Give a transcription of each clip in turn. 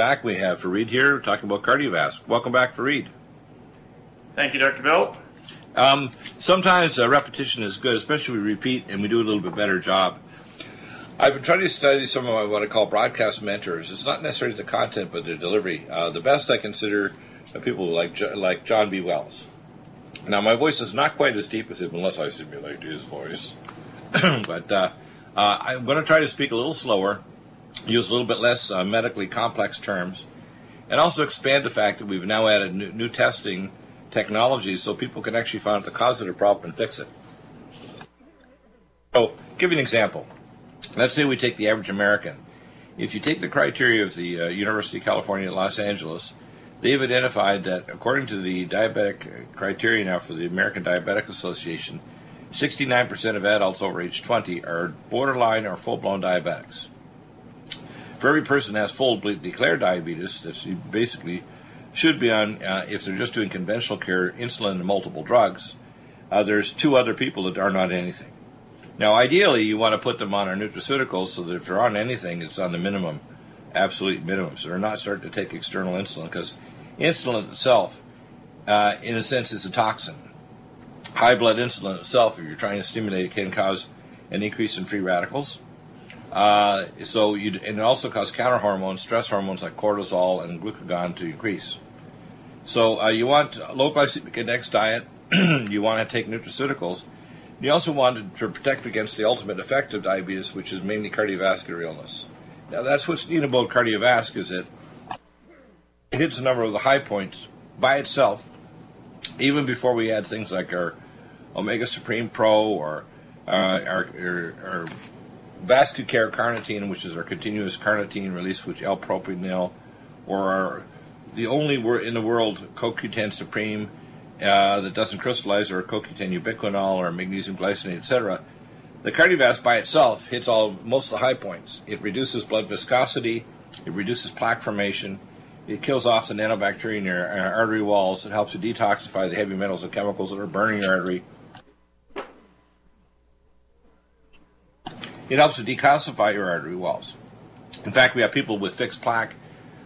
Back. We have Fareed here talking about cardiovascular. Welcome back, Fareed. Thank you, Dr. Bill. Um, sometimes uh, repetition is good, especially we repeat and we do a little bit better job. I've been trying to study some of my, what I call broadcast mentors. It's not necessarily the content, but the delivery. Uh, the best I consider are people like like John B. Wells. Now, my voice is not quite as deep as him, unless I simulate his voice. but uh, uh, I'm going to try to speak a little slower, use a little bit less uh, medically complex terms, and also expand the fact that we've now added new, new testing technologies so people can actually find the cause of the problem and fix it. So, give you an example. Let's say we take the average American. If you take the criteria of the uh, University of California at Los Angeles, they've identified that according to the diabetic criteria now for the American Diabetic Association, 69% of adults over age 20 are borderline or full blown diabetics. For every person that has full declared diabetes, that's you basically should be on, uh, if they're just doing conventional care, insulin and multiple drugs, uh, there's two other people that are not anything. Now, ideally, you want to put them on our nutraceuticals so that if they're on anything, it's on the minimum, absolute minimum. So they're not starting to take external insulin because insulin itself, uh, in a sense, is a toxin. High blood insulin itself, if you're trying to stimulate it, can cause an increase in free radicals. Uh, so you and it also causes counter hormones, stress hormones like cortisol and glucagon to increase. So uh, you want low glycemic index diet. you want to take nutraceuticals. You also want to protect against the ultimate effect of diabetes, which is mainly cardiovascular illness. Now that's what's neat about cardiovascular is that it hits a number of the high points by itself, even before we add things like our Omega Supreme Pro or uh, our, our, our Vascucare carnitine, which is our continuous carnitine release, which L-propanil, or our, the only in the world CoQ10 Supreme uh, that doesn't crystallize, or CoQ10 ubiquinol, or magnesium glycinate, etc. The KardioVasc by itself hits all most of the high points. It reduces blood viscosity, it reduces plaque formation, it kills off the nanobacteria in your uh, artery walls, it helps to detoxify the heavy metals and chemicals that are burning your artery It helps to decalcify your artery walls. In fact, we have people with fixed plaque.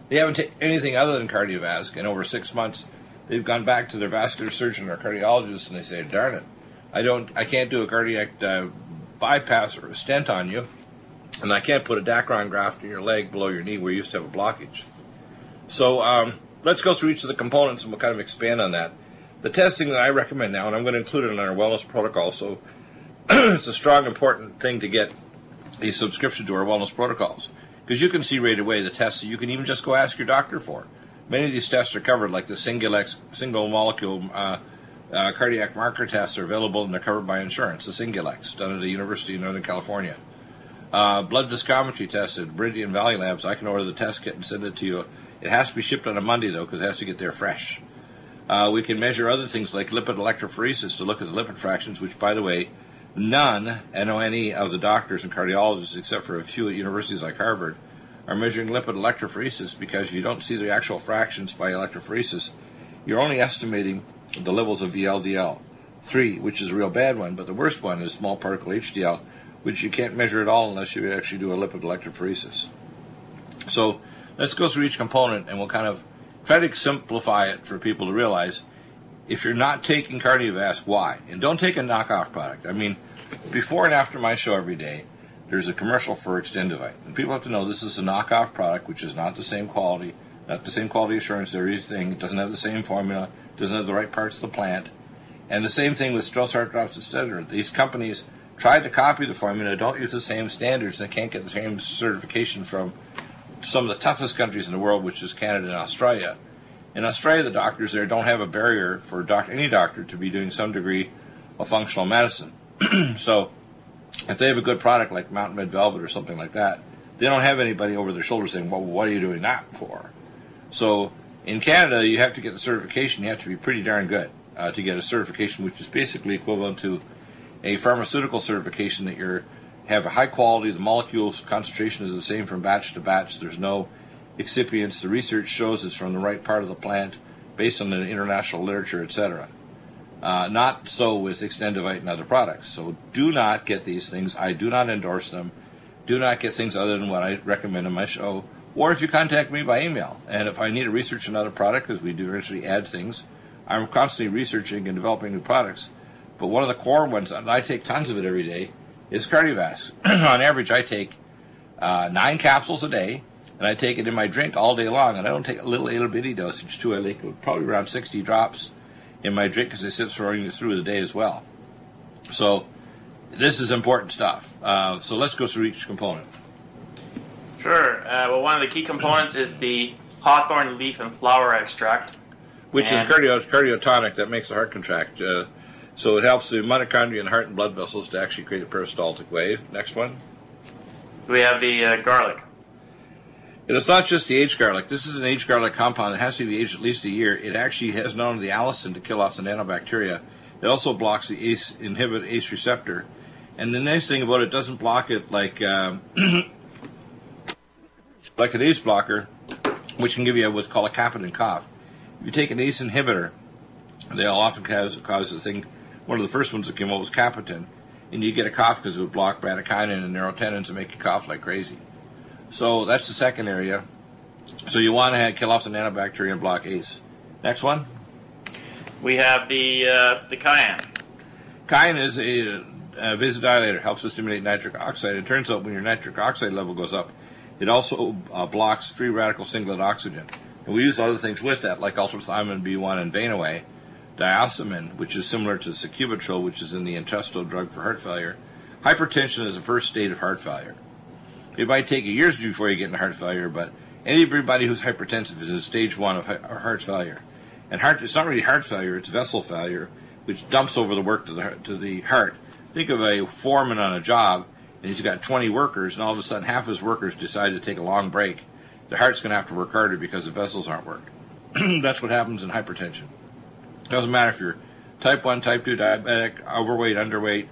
They haven't taken anything other than KardioVasc, and over six months, they've gone back to their vascular surgeon or cardiologist, and they say, "Darn it, I don't, I can't do a cardiac uh, bypass or a stent on you, and I can't put a Dacron graft in your leg below your knee where you used to have a blockage." So um, let's go through each of the components, and we'll kind of expand on that. The testing that I recommend now, and I'm going to include it in our wellness protocol, so it's a strong, important thing to get a subscription to our wellness protocols because you can see right away the tests that you can even just go ask your doctor for. Many of these tests are covered, like the Singulex single molecule uh, uh, cardiac marker tests are available and they're covered by insurance. The Singulex, done at the University of Northern California. Uh, blood viscometry test at Meridian Valley Labs. I can order the test kit and send it to you. It has to be shipped on a Monday though, because it has to get there fresh. Uh, we can measure other things like lipid electrophoresis to look at the lipid fractions, which, by the way, None, any of the doctors and cardiologists, except for a few at universities like Harvard, are measuring lipid electrophoresis because you don't see the actual fractions by electrophoresis. You're only estimating the levels of VLDL. 3, which is a real bad one, but the worst one is small particle HDL, which you can't measure at all unless you actually do a lipid electrophoresis. So let's go through each component and we'll kind of try to simplify it for people to realize if you're not taking KardioVasc, why? And don't take a knockoff product. I mean, before and after my show every day, there's a commercial for Extendivite. And people have to know this is a knockoff product, which is not the same quality, not the same quality assurance, everything. It doesn't have the same formula, doesn't have the right parts of the plant. And the same thing with Strauss Heart Drops, etc. These companies try to copy the formula, don't use the same standards, and can't get the same certification from some of the toughest countries in the world, which is Canada and Australia. In Australia, the doctors there don't have a barrier for doc- any doctor to be doing some degree of functional medicine. so, if they have a good product like Mountain Red Velvet or something like that, they don't have anybody over their shoulder saying, "Well, what are you doing that for?" So, in Canada, you have to get the certification. You have to be pretty darn good uh, to get a certification, which is basically equivalent to a pharmaceutical certification that you have a high quality. The molecules concentration is the same from batch to batch. There's no excipients. The research shows it's from the right part of the plant based on the international literature, etc. Uh, not so with Extendivite and other products. So do not get these things. I do not endorse them. Do not get things other than what I recommend in my show or if you contact me by email. And if I need to research another product, because we do eventually add things, I'm constantly researching and developing new products. But one of the core ones, and I take tons of it every day, is KardioVasc. On average, I take uh, nine capsules a day, and I take it in my drink all day long. And I don't take a little little bitty dosage too. I take probably around 60 drops in my drink because I sit throwing it through the day as well. So this is important stuff. Uh, so let's go through each component. Sure. Uh, well, one of the key components is the hawthorn leaf and flower extract, which and is cardio, cardiotonic that makes the heart contract. Uh, so it helps the mitochondria and heart and blood vessels to actually create a peristaltic wave. Next one. We have the uh, garlic. And it's not just the aged garlic. This is an aged garlic compound. It has to be aged at least a year. It actually has known the allicin to kill off the nanobacteria, it also blocks the ACE, inhibit ACE receptor. And the nice thing about it, it doesn't block it like um, like an ACE blocker, which can give you what's called a capitin cough. If you take an ACE inhibitor, they'll often cause, cause the thing. One of the first ones that came out was capitin, and you get a cough because it would block bradykinin and neurotendins and make you cough like crazy. So that's the second area. So you want to kill off the nanobacteria and block ACE. Next one. We have the uh, the cayenne. Cayenne is a, a vasodilator, helps to stimulate nitric oxide. It turns out when your nitric oxide level goes up, it also uh, blocks free radical singlet oxygen. And we use other things with that, like UltraThiamine B1 and Vein-Away, diosmin, which is similar to sacubitril, which is in the intestinal drug for heart failure. Hypertension is the first state of heart failure. It might take years before you get into heart failure, but everybody who's hypertensive is in stage one of heart failure. And heart, it's not really heart failure; it's vessel failure, which dumps over the work to the to the heart. Think of a foreman on a job, and he's got 20 workers, and all of a sudden half his workers decide to take a long break. The heart's going to have to work harder because the vessels aren't working. That's what happens in hypertension. Doesn't matter if you're type 1, type 2 diabetic, overweight, underweight,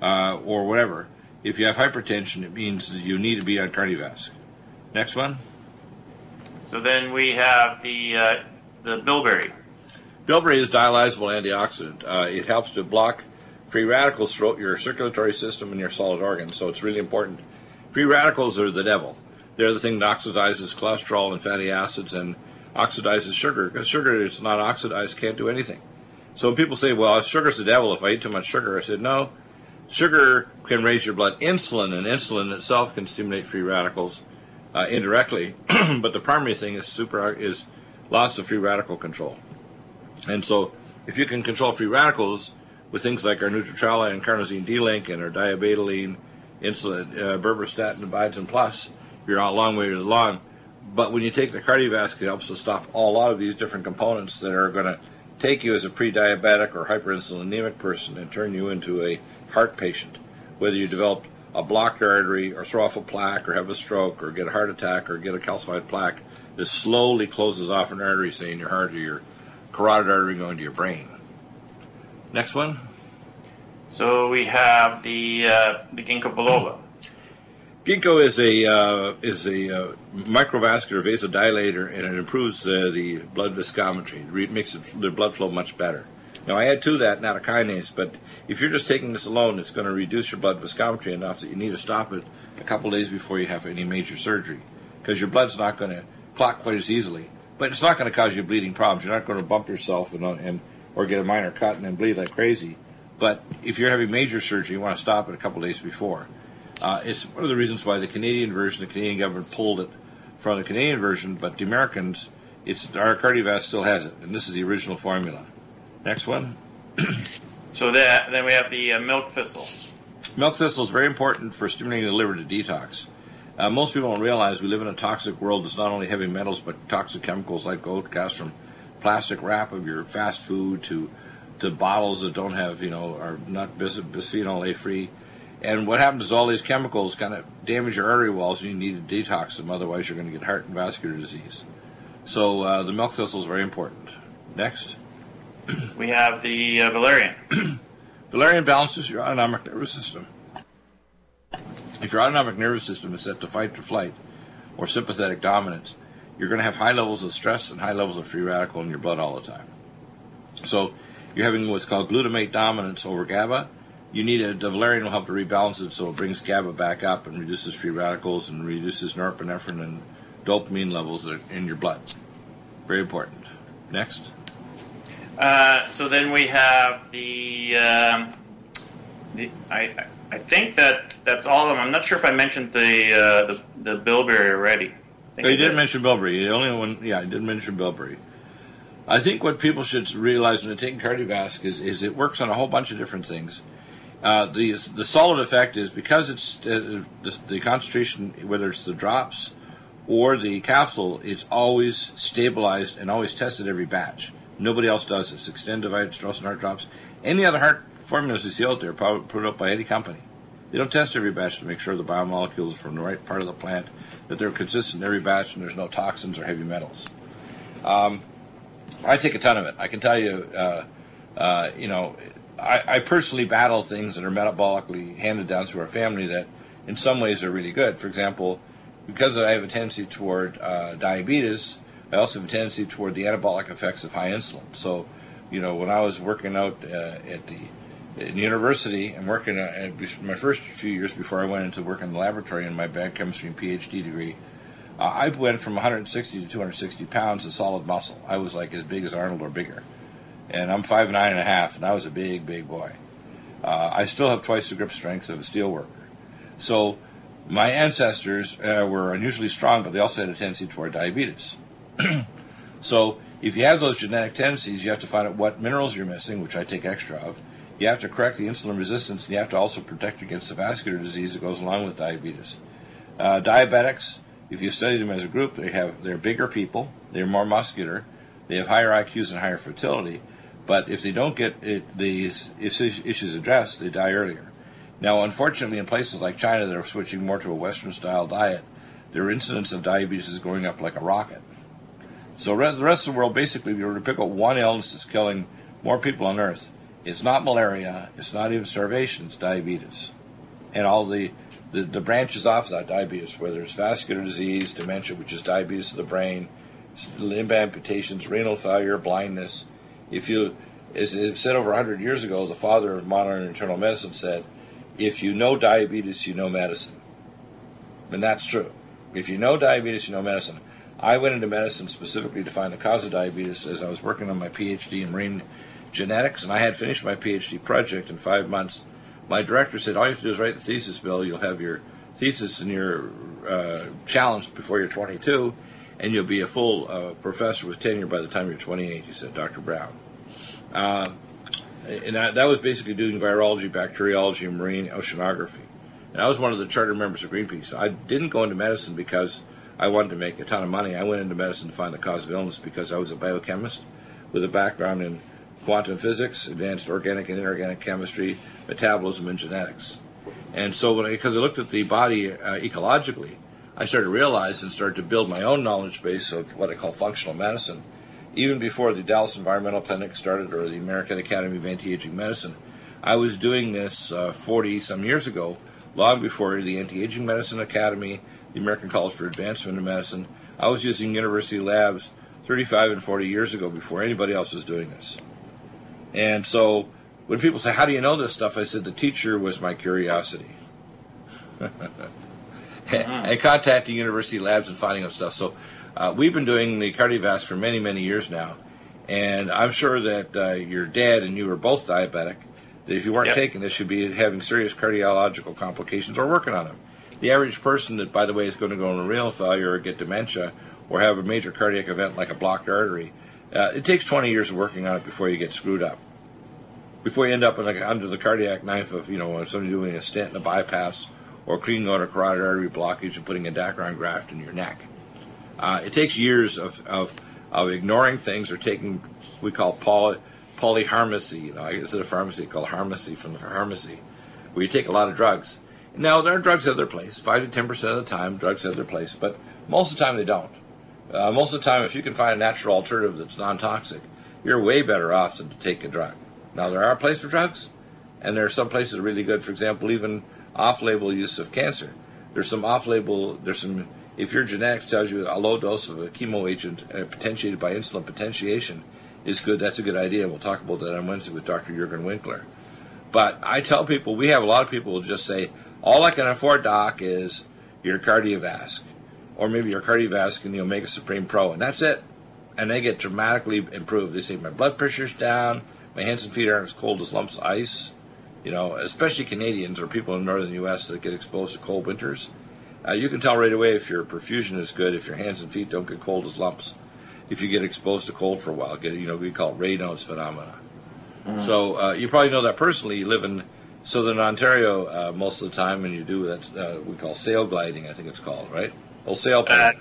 uh, or whatever. If you have hypertension, it means that you need to be on cardiovascular. Next one. So then we have the uh, the bilberry. Bilberry is dialyzable antioxidant. Uh, it helps to block free radicals throughout your circulatory system and your solid organs, so it's really important. Free radicals are the devil. They're the thing that oxidizes cholesterol and fatty acids and oxidizes sugar, because sugar that's not oxidized can't do anything. So when people say, well, sugar's the devil if I eat too much sugar, I said, no, sugar can raise your blood. Insulin and insulin itself can stimulate free radicals uh, indirectly, but the primary thing is super is loss of free radical control. And so if you can control free radicals, with things like our Nutritrala and carnosine D-link and our diabetoline, insulin, uh, berberstatin, and biotin plus, you're a long way along. But when you take the cardiovascular, it helps to stop a lot of these different components that are going to take you as a pre-diabetic or hyperinsulinemic person and turn you into a heart patient. Whether you develop a blocked artery or throw off a plaque or have a stroke or get a heart attack or get a calcified plaque, this slowly closes off an artery, say in your heart or your carotid artery going to your brain. Next one. So we have the uh, the ginkgo biloba. Ginkgo is a uh, is a uh, microvascular vasodilator, and it improves uh, the blood viscometry. It makes the blood flow much better. Now I add to that nattokinase, but if you're just taking this alone, it's going to reduce your blood viscometry enough that you need to stop it a couple days before you have any major surgery, because your blood's not going to clot quite as easily. But it's not going to cause you bleeding problems. You're not going to bump yourself and, and or get a minor cut and then bleed like crazy. But if you're having major surgery, you want to stop it a couple days before. Uh, it's one of the reasons why the Canadian version, the Canadian government pulled it from the Canadian version, but the Americans, it's our KardioVasc still has it, and this is the original formula. Next one. so that then we have the uh, milk thistle. Milk thistle is very important for stimulating the liver to detox. Uh, most people don't realize we live in a toxic world that's not only heavy metals but toxic chemicals like gold, gas from plastic wrap of your fast food to to bottles that don't have you know are not bis- bisphenol A free. And what happens is all these chemicals kind of damage your artery walls, and you need to detox them. Otherwise, you're going to get heart and vascular disease. So uh, the milk thistle is very important. Next, we have the uh, valerian. valerian balances your autonomic nervous system. If your autonomic nervous system is set to fight or flight or sympathetic dominance, you're going to have high levels of stress and high levels of free radical in your blood all the time. So you're having what's called glutamate dominance over GABA. You need a, valerian will help to rebalance it so it brings GABA back up and reduces free radicals and reduces norepinephrine and dopamine levels in your blood. Very important. Next. Uh, so then we have the, um, the I, I think that that's all of them. I'm not sure if I mentioned the uh, the, the bilberry already. Oh, you did mention bilberry. The only one, yeah, I did mention bilberry. I think what people should realize when they're taking KardioVasc is, is it works on a whole bunch of different things. Uh, the the solid effect is because it's uh, the, the, concentration, whether it's the drops or the capsule, it's always stabilized and always tested every batch. Nobody else does this. Extended divided Strossen heart drops. Any other heart formulas you see out there, probably put up by any company. They don't test every batch to make sure the biomolecules are from the right part of the plant, that they're consistent in every batch, and there's no toxins or heavy metals. Um, I take a ton of it. I can tell you, uh, uh, you know, I, I, personally battle things that are metabolically handed down through our family that, in some ways, are really good. For example, because I have a tendency toward uh, diabetes, I also have a tendency toward the anabolic effects of high insulin. So, you know, when I was working out uh, at the in university and working uh, my first few years before I went into work in the laboratory in my biochemistry and PhD degree, uh, I went from 160 to 260 pounds of solid muscle. I was like as big as Arnold or bigger, and I'm five nine and a half, and I was a big, big boy. Uh, I still have twice the grip strength of a steel worker. So my ancestors uh, were unusually strong, but they also had a tendency toward diabetes. so if you have those genetic tendencies, you have to find out what minerals you're missing, which I take extra of. You have to correct the insulin resistance, and you have to also protect against the vascular disease that goes along with diabetes. Uh, diabetics if you study them as a group, they have they're bigger people, they're more muscular, they have higher IQs and higher fertility. But if they don't get it, these issues addressed, they die earlier. Now, unfortunately, in places like China that are switching more to a Western style diet, their incidence of diabetes is going up like a rocket. So the rest of the world, basically, if you were to pick up one illness that's killing more people on Earth, it's not malaria, it's not even starvation, it's diabetes. And all the the, the branches off that diabetes, whether it's vascular disease, dementia, which is diabetes of the brain, limb amputations, renal failure, blindness. If you, as it said over 100 years ago, the father of modern internal medicine said, if you know diabetes, you know medicine. And that's true. If you know diabetes, you know medicine. I went into medicine specifically to find the cause of diabetes as I was working on my PhD in marine genetics, and I had finished my PhD project in five months my director said, all you have to do is write the thesis, Bill. You'll have your thesis and your uh, challenge before you're 22, and you'll be a full uh, professor with tenure by the time you're 28, he said, Dr. Brown. Uh, and that, that, was basically doing virology, bacteriology, and marine oceanography. And I was one of the charter members of Greenpeace. I didn't go into medicine because I wanted to make a ton of money. I went into medicine to find the cause of illness because I was a biochemist with a background in quantum physics, advanced organic and inorganic chemistry, metabolism, and genetics. And so, when I, because I looked at the body uh, ecologically, I started to realize and started to build my own knowledge base of what I call functional medicine. Even before the Dallas Environmental Clinic started or the American Academy of Anti-Aging Medicine, I was doing this 40 uh, some years ago, long before the Anti-Aging Medicine Academy, the American College for Advancement in Medicine. I was using university labs 35 and 40 years ago before anybody else was doing this. And so when people say, How do you know this stuff? I said, The teacher was my curiosity. and contacting university labs and finding out stuff. So uh, we've been doing the KardioVasc for many, many years now. And I'm sure that uh, your dad and you are both diabetic. That if you weren't yep. taking this, you'd be having serious cardiological complications or working on them. The average person that, by the way, is going to go into renal failure or get dementia or have a major cardiac event like a blocked artery uh, it takes 20 years of working on it before you get screwed up. Before you end up like under the cardiac knife of, you know, somebody doing a stent and a bypass or cleaning out a carotid artery blockage and putting a Dacron graft in your neck. Uh, it takes years of, of, of ignoring things or taking, what we call poly, polypharmacy, you know, instead of pharmacy, called harmacy from the pharmacy, where you take a lot of drugs. Now, there are drugs have their place. 5 to 10% of the time, drugs have their place, but most of the time they don't. Uh, most of the time, if you can find a natural alternative that's non-toxic, you're way better off than to take a drug. Now, there are places for drugs, and there are some places really good. For example, even off-label use of cancer. There's some off-label. There's some. If your genetics tells you a low dose of a chemo agent uh, potentiated by insulin potentiation is good, that's a good idea. We'll talk about that on Wednesday with Dr. Jurgen Winkler. But I tell people, we have a lot of people who just say, all I can afford, doc, is your KardioVasc or maybe your cardiovascular and the Omega Supreme Pro, and that's it. And they get dramatically improved. They say my blood pressure's down, my hands and feet aren't as cold as lumps of ice. You know, especially Canadians or people in the northern U.S. that get exposed to cold winters. Uh, you can tell right away if your perfusion is good, if your hands and feet don't get cold as lumps, if you get exposed to cold for a while. Get, you know, we call it Raynaud's phenomena. Mm-hmm. So uh, you probably know that personally. You live in southern Ontario uh, most of the time, and you do that uh, we call sail gliding. I think it's called right. Well, sail Uh,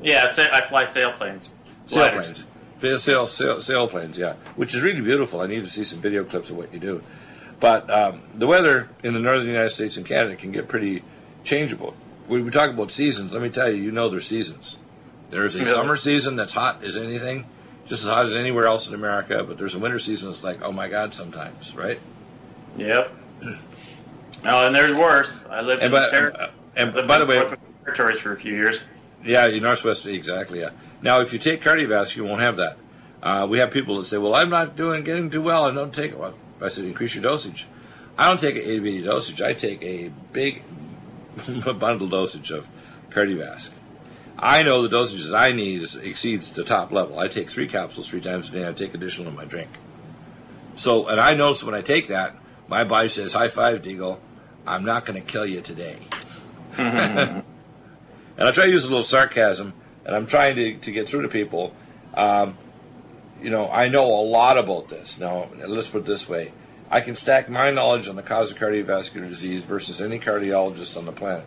yeah, I fly sailplanes. Sailplanes. Sail, sail, sailplanes, yeah, which is really beautiful. I need to see some video clips of what you do. But um, the weather in the northern United States and Canada can get pretty changeable. When we talk about seasons, let me tell you, you know there's seasons. There is a yeah. summer season that's hot as anything, just as hot as anywhere else in America. But there's a winter season that's like, oh my God, sometimes, right? Yep. no, and there's worse. I lived and in by, ter- uh, and by the way, territories for a few years. Yeah, the Northwest, exactly. Yeah. Now, if you take cardiovascular, you won't have that. Uh, we have people that say, "Well, I'm not doing getting too well. I don't take it." Well, I said, "Increase your dosage." I don't take an 80 dosage. I take a big bundle dosage of KardioVasc. I know the dosages I need is, exceeds the top level. I take three capsules three times a day. I take additional in my drink. So, and I notice when I take that, my body says, "High five, Deagle. I'm not going to kill you today." and I try to use a little sarcasm, and I'm trying to, to get through to people. Um, you know, I know a lot about this. Now, let's put it this way. I can stack my knowledge on the cause of cardiovascular disease versus any cardiologist on the planet.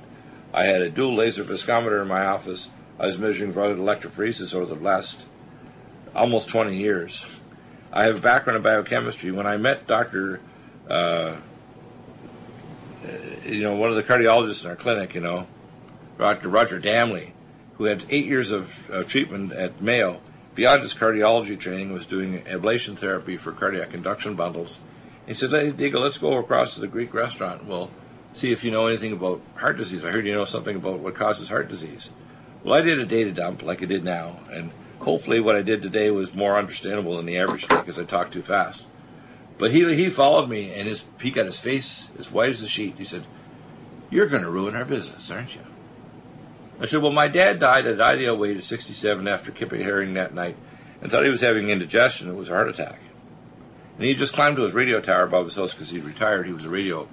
I had a dual laser viscometer in my office. I was measuring for electrophoresis over the last almost 20 years. I have a background in biochemistry. When I met Dr. Uh, you know, one of the cardiologists in our clinic, you know, Dr. Roger Damley, who had eight years of uh, treatment at Mayo, beyond his cardiology training, was doing ablation therapy for cardiac induction bundles. He said, hey, let's go across to the Greek restaurant. We'll see if you know anything about heart disease. I heard you know something about what causes heart disease. Well, I did a data dump like I did now, and hopefully what I did today was more understandable than the average because I talked too fast. But he he followed me, and his he got his face as white as a sheet. He said, "You're going to ruin our business, aren't you?" I said, "Well, my dad died at ideal weight at 67 after kipping herring that night, and thought he was having indigestion. It was a heart attack." And he just climbed to his radio tower above his house because he retired. He was a radio,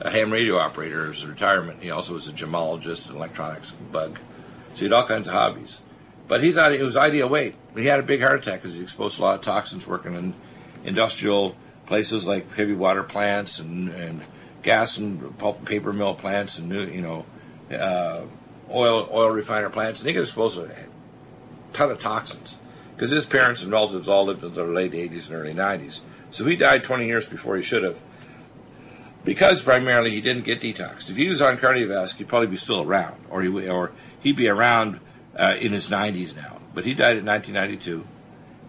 a ham radio operator as a retirement. He also was a gemologist, an electronics bug. So he had all kinds of hobbies. But he thought it was ideal weight. He had a big heart attack because he exposed a lot of toxins working in industrial places like heavy water plants and, and gas and pulp and paper mill plants and new, you know uh, oil oil refiner plants. And he got exposed to a ton of toxins because his parents and relatives all lived in the late 80s and early 90s. So he died 20 years before he should have. Because primarily he didn't get detoxed. If he was on cardiovascular, he'd probably be still around, or he or he'd be around uh, in his 90s now. But he died in 1992,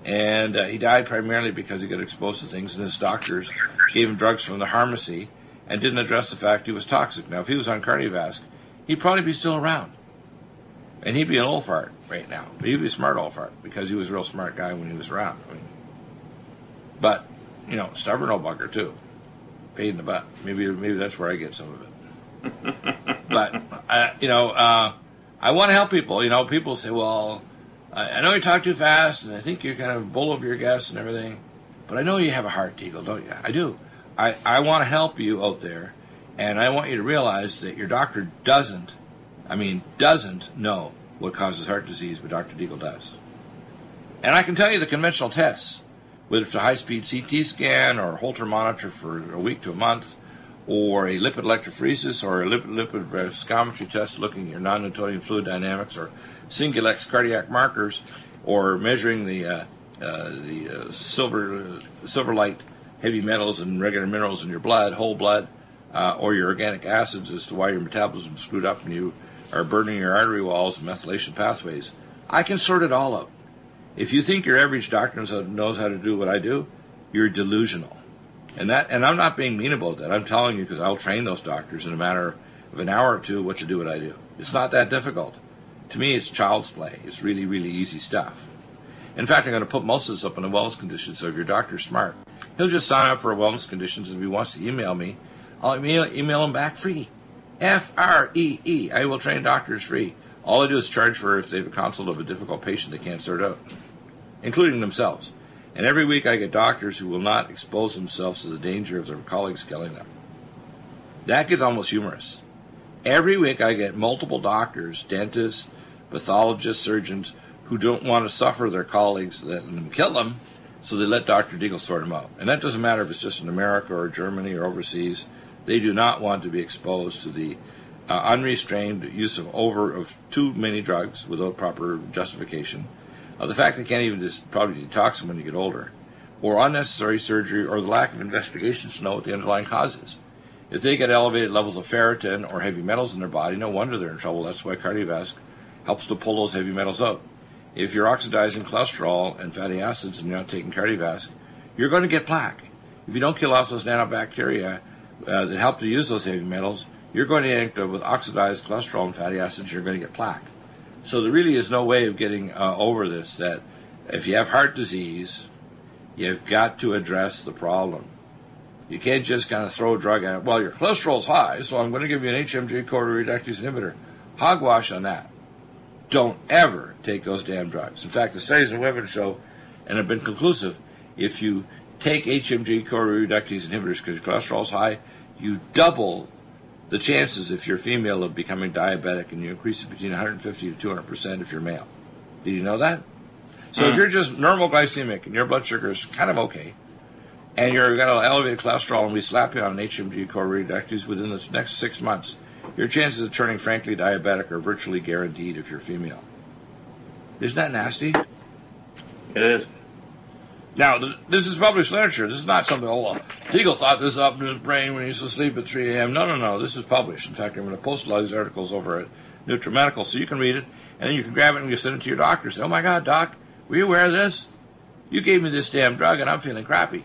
and uh, he died primarily because he got exposed to things, and his doctors gave him drugs from the pharmacy and didn't address the fact he was toxic. Now, if he was on cardiovascular, he'd probably be still around, and he'd be an old fart right now. But he'd be a smart old fart because he was a real smart guy when he was around. I mean, but you know, stubborn old bugger too. Paid in the butt. Maybe maybe that's where I get some of it. but uh, you know, uh, I want to help people. You know, people say, "Well, I, I know you talk too fast, and I think you're kind of bull over your guests and everything." But I know you have a heart, Deagle, don't you? I do. I, I want to help you out there, and I want you to realize that your doctor doesn't, I mean, doesn't know what causes heart disease, but Dr. Deagle does. And I can tell you the conventional tests whether it's a high-speed CT scan or a Holter monitor for a week to a month, or a lipid electrophoresis or a lipid, lipid viscometry test looking at your non-Newtonian fluid dynamics or Singulex cardiac markers, or measuring the uh, uh, the uh, silver silver light heavy metals and regular minerals in your blood, whole blood, uh, or your organic acids as to why your metabolism is screwed up and you are burning your artery walls and methylation pathways. I can sort it all out. If you think your average doctor knows how to do what I do, you're delusional. And that, and I'm not being mean about that. I'm telling you because I'll train those doctors in a matter of an hour or two what to do what I do. It's not that difficult. To me, it's child's play. It's really, really easy stuff. In fact, I'm going to put most of this up in the wellness conditions. So if your doctor's smart, he'll just sign up for a wellness conditions. If he wants to email me, I'll email, email him back free. F R E E. I will train doctors free. All I do is charge for if they have a consult of a difficult patient they can't sort out, including themselves. And every week I get doctors who will not expose themselves to the danger of their colleagues killing them. That gets almost humorous. Every week I get multiple doctors, dentists, pathologists, surgeons who don't want to suffer their colleagues letting them kill them, so they let Dr. Deagle sort them out. And that doesn't matter if it's just in America or Germany or overseas. They do not want to be exposed to the uh, unrestrained use of over of too many drugs without proper justification. Uh, the fact they can't even just probably detox them when you get older, or unnecessary surgery, or the lack of investigations to know what the underlying cause is. If they get elevated levels of ferritin or heavy metals in their body, no wonder they're in trouble. That's why cardiovascular helps to pull those heavy metals out. If you're oxidizing cholesterol and fatty acids and you're not taking cardiovascular, you're going to get plaque. If you don't kill off those nanobacteria uh, that help to use those heavy metals, you're going to end up with oxidized cholesterol and fatty acids. You're going to get plaque. So there really is no way of getting uh, over this. That if you have heart disease, you've got to address the problem. You can't just kind of throw a drug at it. Well, your cholesterol's high, so I'm going to give you an HMG CoA reductase inhibitor. Hogwash on that don't ever take those damn drugs. In fact, the studies in women show, and have been conclusive, if you take HMG CoA reductase inhibitors because your cholesterol is high, you double the chances if you're female of becoming diabetic, and you increase it between 150 to 200 percent if you're male. Did you know that? So mm. if you're just normal glycemic and your blood sugar is kind of okay, and you've got an elevated cholesterol, and we slap you on an HMG CoA reductase within the next six months, your chances of turning frankly diabetic are virtually guaranteed if you're female. Isn't that nasty? It is. Now, this is published literature. This is not something, oh, Deagle thought this up in his brain when he used to sleep at 3 a.m. No, no, no. This is published. In fact, I'm going to post a lot of these articles over at NutriMedical so you can read it, and then you can grab it and you send it to your doctor. Say, oh my God, doc, were you aware of this? You gave me this damn drug and I'm feeling crappy.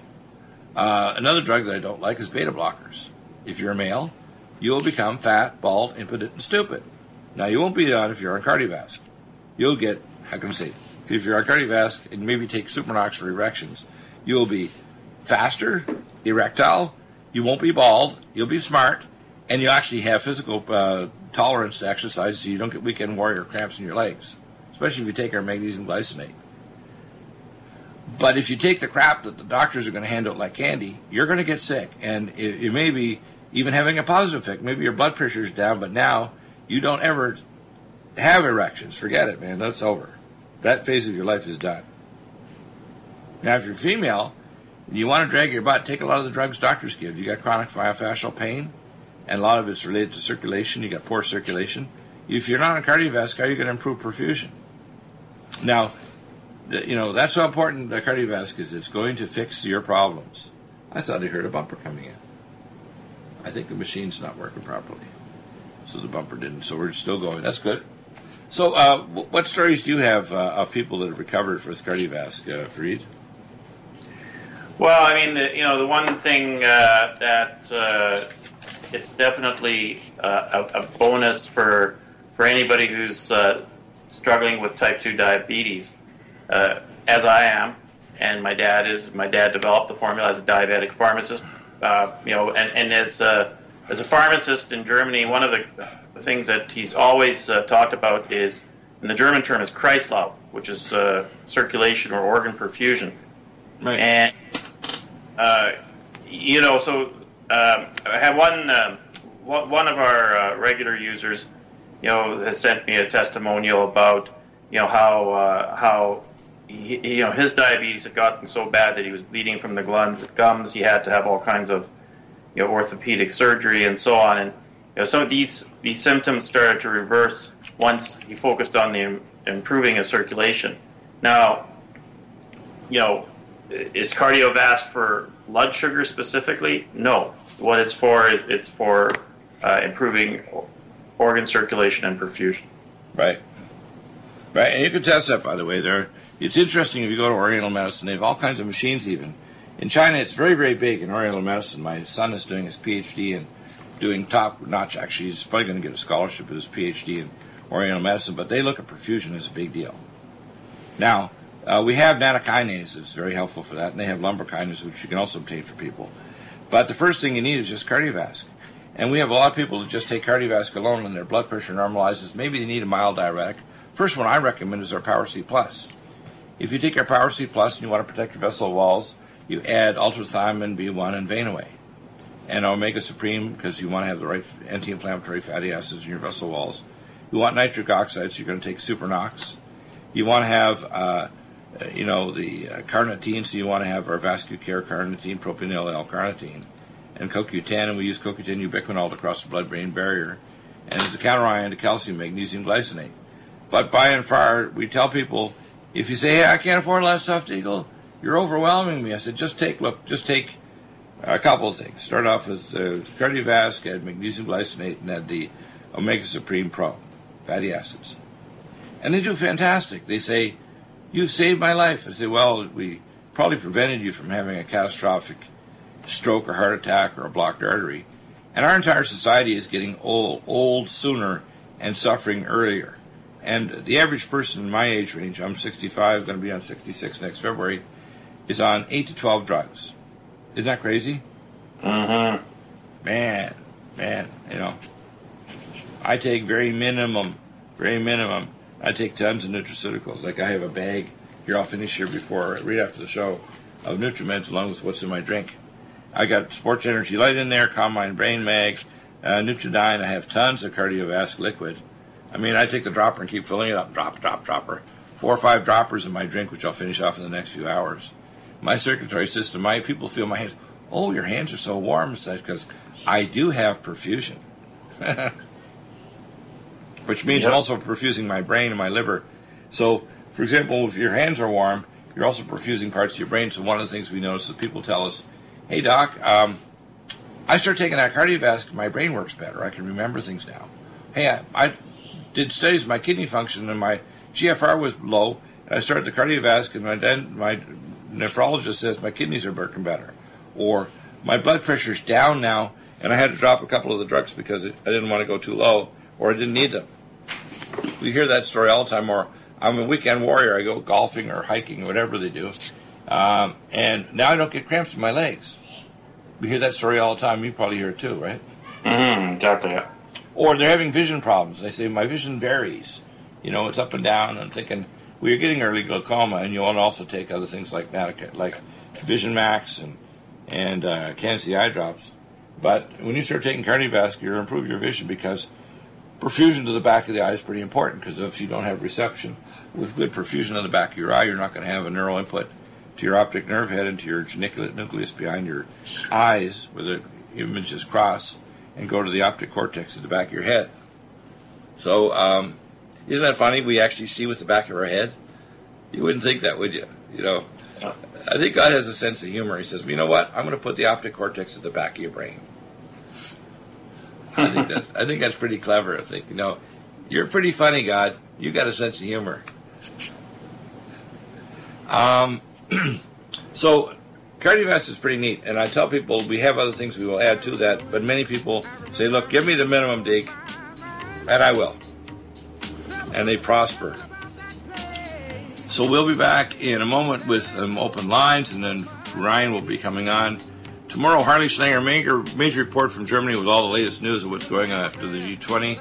Uh, another drug that I don't like is beta blockers. If you're a male, you will become fat, bald, impotent, and stupid. Now, you won't be that if you're on KardioVasc. You'll get, how can I say, if you're on KardioVasc and maybe take Supernox for erections, you'll be faster, erectile, you won't be bald, you'll be smart, and you actually have physical uh, tolerance to exercise so you don't get weekend warrior cramps in your legs, especially if you take our magnesium glycinate. But if you take the crap that the doctors are going to hand out like candy, you're going to get sick. And it, it may be even having a positive effect. Maybe your blood pressure is down, but now you don't ever have erections. Forget it, man. That's over. That phase of your life is done. Now, if you're female and you want to drag your butt, take a lot of the drugs doctors give. You got chronic myofascial pain, and a lot of it's related to circulation. You got poor circulation. If you're not on cardiovascular, how are you going to improve perfusion? Now, you know that's how important the cardiovascular is. It's going to fix your problems. I thought I heard a bumper coming in. I think the machine's not working properly. So the bumper didn't. So we're still going. That's good. So, uh, what stories do you have uh, of people that have recovered with cardiovascular, uh, Fareed? Well, I mean, the, you know, the one thing uh, that uh, it's definitely uh, a, a, bonus for for anybody who's struggling with type two diabetes, as I am, and my dad is. My dad developed the formula as a diabetic pharmacist you know, and, and as a, as a pharmacist in Germany, one of the, the things that he's always uh, talked about is, in the German term, is Kreislauf, which is uh, circulation or organ perfusion. Right. And uh, you know, so um, I had one um, one of our uh, regular users, you know, has sent me a testimonial about you know how uh, how he, you know, his diabetes had gotten so bad that he was bleeding from the gums. Gums. He had to have all kinds of, you know, orthopedic surgery and so on. And know, some of these these symptoms started to reverse once he focused on the improving of circulation. Now, you know, is cardiovascular for blood sugar specifically? No. What it's for is it's for uh, improving organ circulation and perfusion. Right. Right, and you can test that, by the way. There, it's interesting if you go to Oriental Medicine. They have all kinds of machines. Even in China, it's very, very big in Oriental Medicine. My son is doing his PhD and doing top notch. Actually, he's probably going to get a scholarship with his PhD in Oriental Medicine. But they look at perfusion as a big deal. Now, uh, we have nattokinase that's very helpful for that, and they have lumbrokinase, which you can also obtain for people. But the first thing you need is just cardiovascular. And we have a lot of people that just take KardioVasc alone and their blood pressure normalizes. Maybe they need a mild diuretic. First one I recommend is our Power C Plus. If you take our Power C Plus and you want to protect your vessel walls, you add UltraThiamine B1 and Vein-Away. And Omega Supreme because you want to have the right anti-inflammatory fatty acids in your vessel walls. You want nitric oxide, so you're going to take Supernox. You want to have, uh, you know, the uh, carnitine, so you want to have our Vascucare carnitine, propionyl L-carnitine, and CoQ10, and we use CoQ10 ubiquinol to cross the blood-brain barrier, and as a counterion to calcium magnesium glycinate. But by and far, we tell people, if you say, hey, I can't afford less soft eagle, you're overwhelming me. I said, just take, look, just take a couple of things. Start off with uh, the KardioVasc, add magnesium glycinate, and add the Omega Supreme Pro fatty acids. And they do fantastic. They say, You've saved my life. I say, Well, we probably prevented you from having a catastrophic stroke or heart attack or a blocked artery. And our entire society is getting old, old sooner and suffering earlier. And the average person in my age range, I'm 65, going to be on 66 next February, is on 8 to 12 drugs. Isn't that crazy? Mm-hmm. Man, man, you know. I take very minimum, very minimum. I take tons of nutraceuticals. Like I have a bag here, I'll finish here before, right after the show, of Nutrimeds along with what's in my drink. I got Sports Energy Light in there, Combine Brain Mag, uh, Nutridyne. I have tons of cardiovascular liquid. I mean, I take the dropper and keep filling it up, drop, drop, dropper. Four or five droppers in my drink, which I'll finish off in the next few hours. My circulatory system, my people feel my hands. Oh, your hands are so warm, because I do have perfusion. Which means Yep. I'm also perfusing my brain and my liver. So, for example, if your hands are warm, you're also perfusing parts of your brain. So, one of the things we notice is people tell us, hey, doc, um, I start taking that cardiovascular, my brain works better. I can remember things now. Hey, I, I did studies of my kidney function and my GFR was low, and I started the cardiovascular, and my, den- my nephrologist says my kidneys are working better. Or my blood pressure's down now, and I had to drop a couple of the drugs because I didn't want to go too low, or I didn't need them. We hear that story all the time. Or I'm a weekend warrior. I go golfing or hiking or whatever they do, um, and now I don't get cramps in my legs. We hear that story all the time. You probably hear it too, right? Mm-hmm. Exactly. Or they're having vision problems. They say my vision varies. You know, it's up and down. I'm thinking well, you're getting early glaucoma, and you want to also take other things like like Vision Max and and uh, eye drops. But when you start taking cardiovascular, improve your vision because perfusion to the back of the eye is pretty important. Because if you don't have reception with good perfusion in the back of your eye, you're not going to have a neural input to your optic nerve head and to your geniculate nucleus behind your eyes, where the images cross and go to the optic cortex at the back of your head. So, um, isn't that funny? We actually see with the back of our head. You wouldn't think that, would you? You know, I think God has a sense of humor. He says, "You know what? I'm going to put the optic cortex at the back of your brain." I think that I think that's pretty clever. I think you know, you're pretty funny, God. You got a sense of humor. Um, so cardiovascular is pretty neat, and I tell people we have other things we will add to that. But many people say, "Look, give me the minimum, Deke," and I will, and they prosper. So we'll be back in a moment with some open lines, and then Ryan will be coming on. Tomorrow, Harley Schlanger, major, major report from Germany with all the latest news of what's going on after the G20.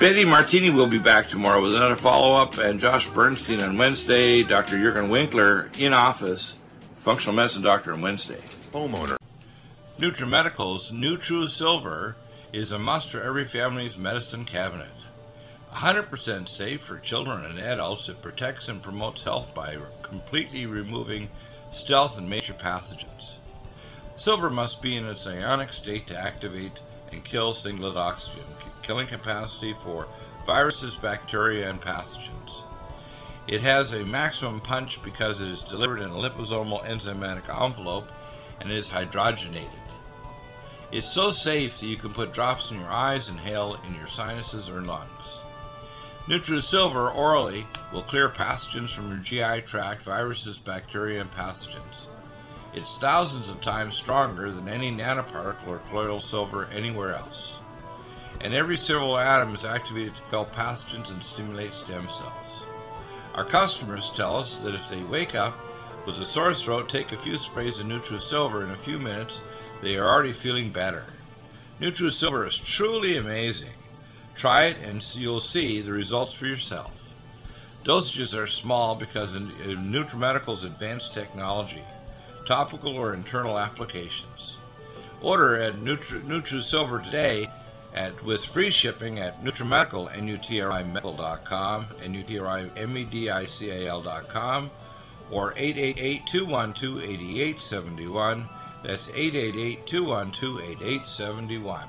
Betty Martini will be back tomorrow with another follow up, and Josh Bernstein on Wednesday, Dr. Jurgen Winkler in office, functional medicine doctor on Wednesday. Homeowner. NutriMedical's NutriSilver is a must for every family's medicine cabinet. 100% safe for children and adults, it protects and promotes health by completely removing stealth and major pathogens. Silver must be in its ionic state to activate and kill singlet oxygen, killing capacity for viruses, bacteria, and pathogens. It has a maximum punch because it is delivered in a liposomal enzymatic envelope and is hydrogenated. It's so safe that you can put drops in your eyes inhale in your sinuses or lungs. NutriSilver orally will clear pathogens from your GI tract, viruses, bacteria, and pathogens. It's thousands of times stronger than any nanoparticle or colloidal silver anywhere else. And every silver atom is activated to kill pathogens and stimulate stem cells. Our customers tell us that if they wake up with a sore throat, take a few sprays of NutriSilver in a few minutes, they are already feeling better. NutriSilver is truly amazing. Try it and you'll see the results for yourself. Dosages are small because of NutriMedical's advanced technology, topical or internal applications. Order at Nutri- NutriSilver today at with free shipping at NutriMedical, N-U-T-R-I-Medical.com, N-U-T-R-I-M-E-D-I-C-A-L.com, or 888-212-8871. That's 888-212-8871.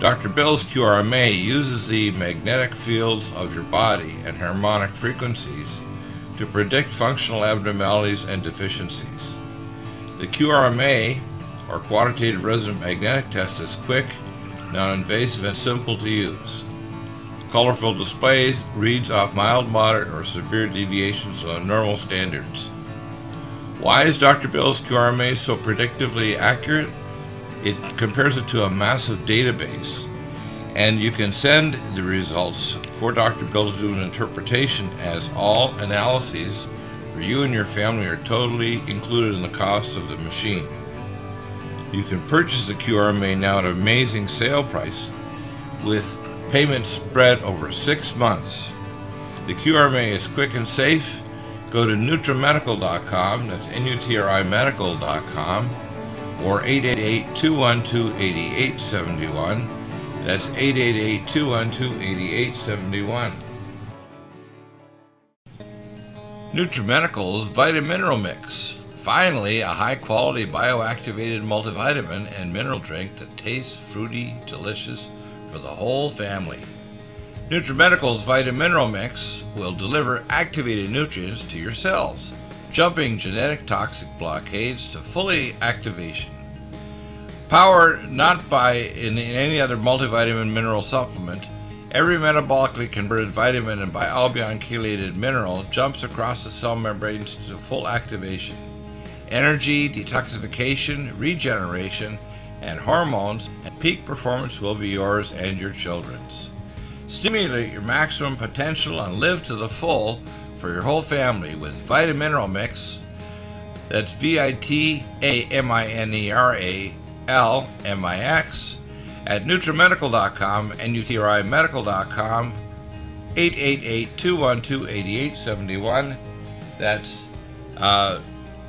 Dr. Bill's QRMA uses the magnetic fields of your body and harmonic frequencies to predict functional abnormalities and deficiencies. The QRMA, or Quantitative Resonant Magnetic Test, is quick, non-invasive, and simple to use. Colorful display reads off mild, moderate, or severe deviations from normal standards. Why is Dr. Bill's QRMA so predictively accurate? It compares it to a massive database, and you can send the results for Dr. Bill to do an interpretation as all analyses for you and your family are totally included in the cost of the machine. You can purchase the QRMA now at an amazing sale price with payments spread over six months. The QRMA is quick and safe. Go to NutriMedical.com, that's N-U-T-R-I medical.com, or 888-212-8871. That's 888-212-8871. NutriMedical's Vitamineral Mix. Finally, a high quality bioactivated multivitamin and mineral drink that tastes fruity, delicious for the whole family. NutriMedical's Vitamineral Mix will deliver activated nutrients to your cells, jumping genetic toxic blockades to fully activation. Powered not by in any other multivitamin mineral supplement, Every metabolically converted vitamin and bialbion chelated mineral jumps across the cell membranes to full activation. Energy, detoxification, regeneration, and hormones and peak performance will be yours and your children's. Stimulate your maximum potential and live to the full for your whole family with Vitamineral Mix. That's V I T A M I N E R A L M I X at NutriMedical.com, N-U-T-R-I-Medical.com, 888-212-8871. That's uh,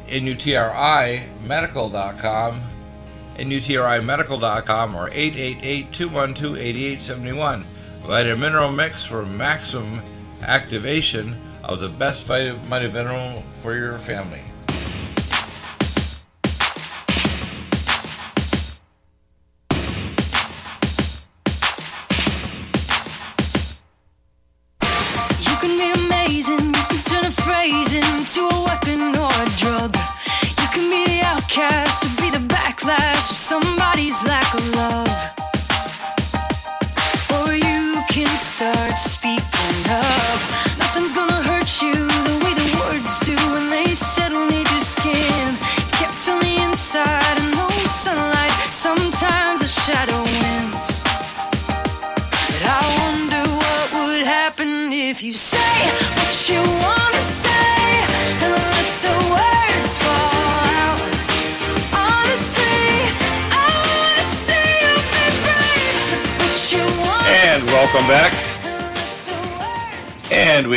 N-U-T-R-I-Medical.com, or 888-212-8871. Vitamineral Mix for maximum activation of the best vitamin for your family.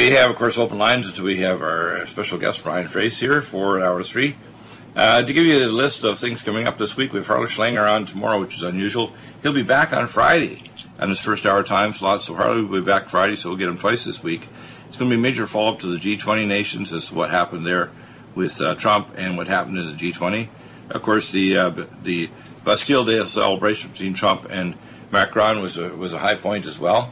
We have, of course, open lines until we have our special guest, Brian Frace, here for hours three. Uh, to give you a list of things coming up this week, we have Harley Schlanger on tomorrow, which is unusual. He'll be back on Friday on his first hour time slot, so Harley will be back Friday, so we'll get him twice this week. It's going to be a major follow up to the G20 nations as to what happened there with uh, Trump and what happened in the G20. Of course, the uh, the Bastille Day celebration between Trump and Macron was a, was a high point as well.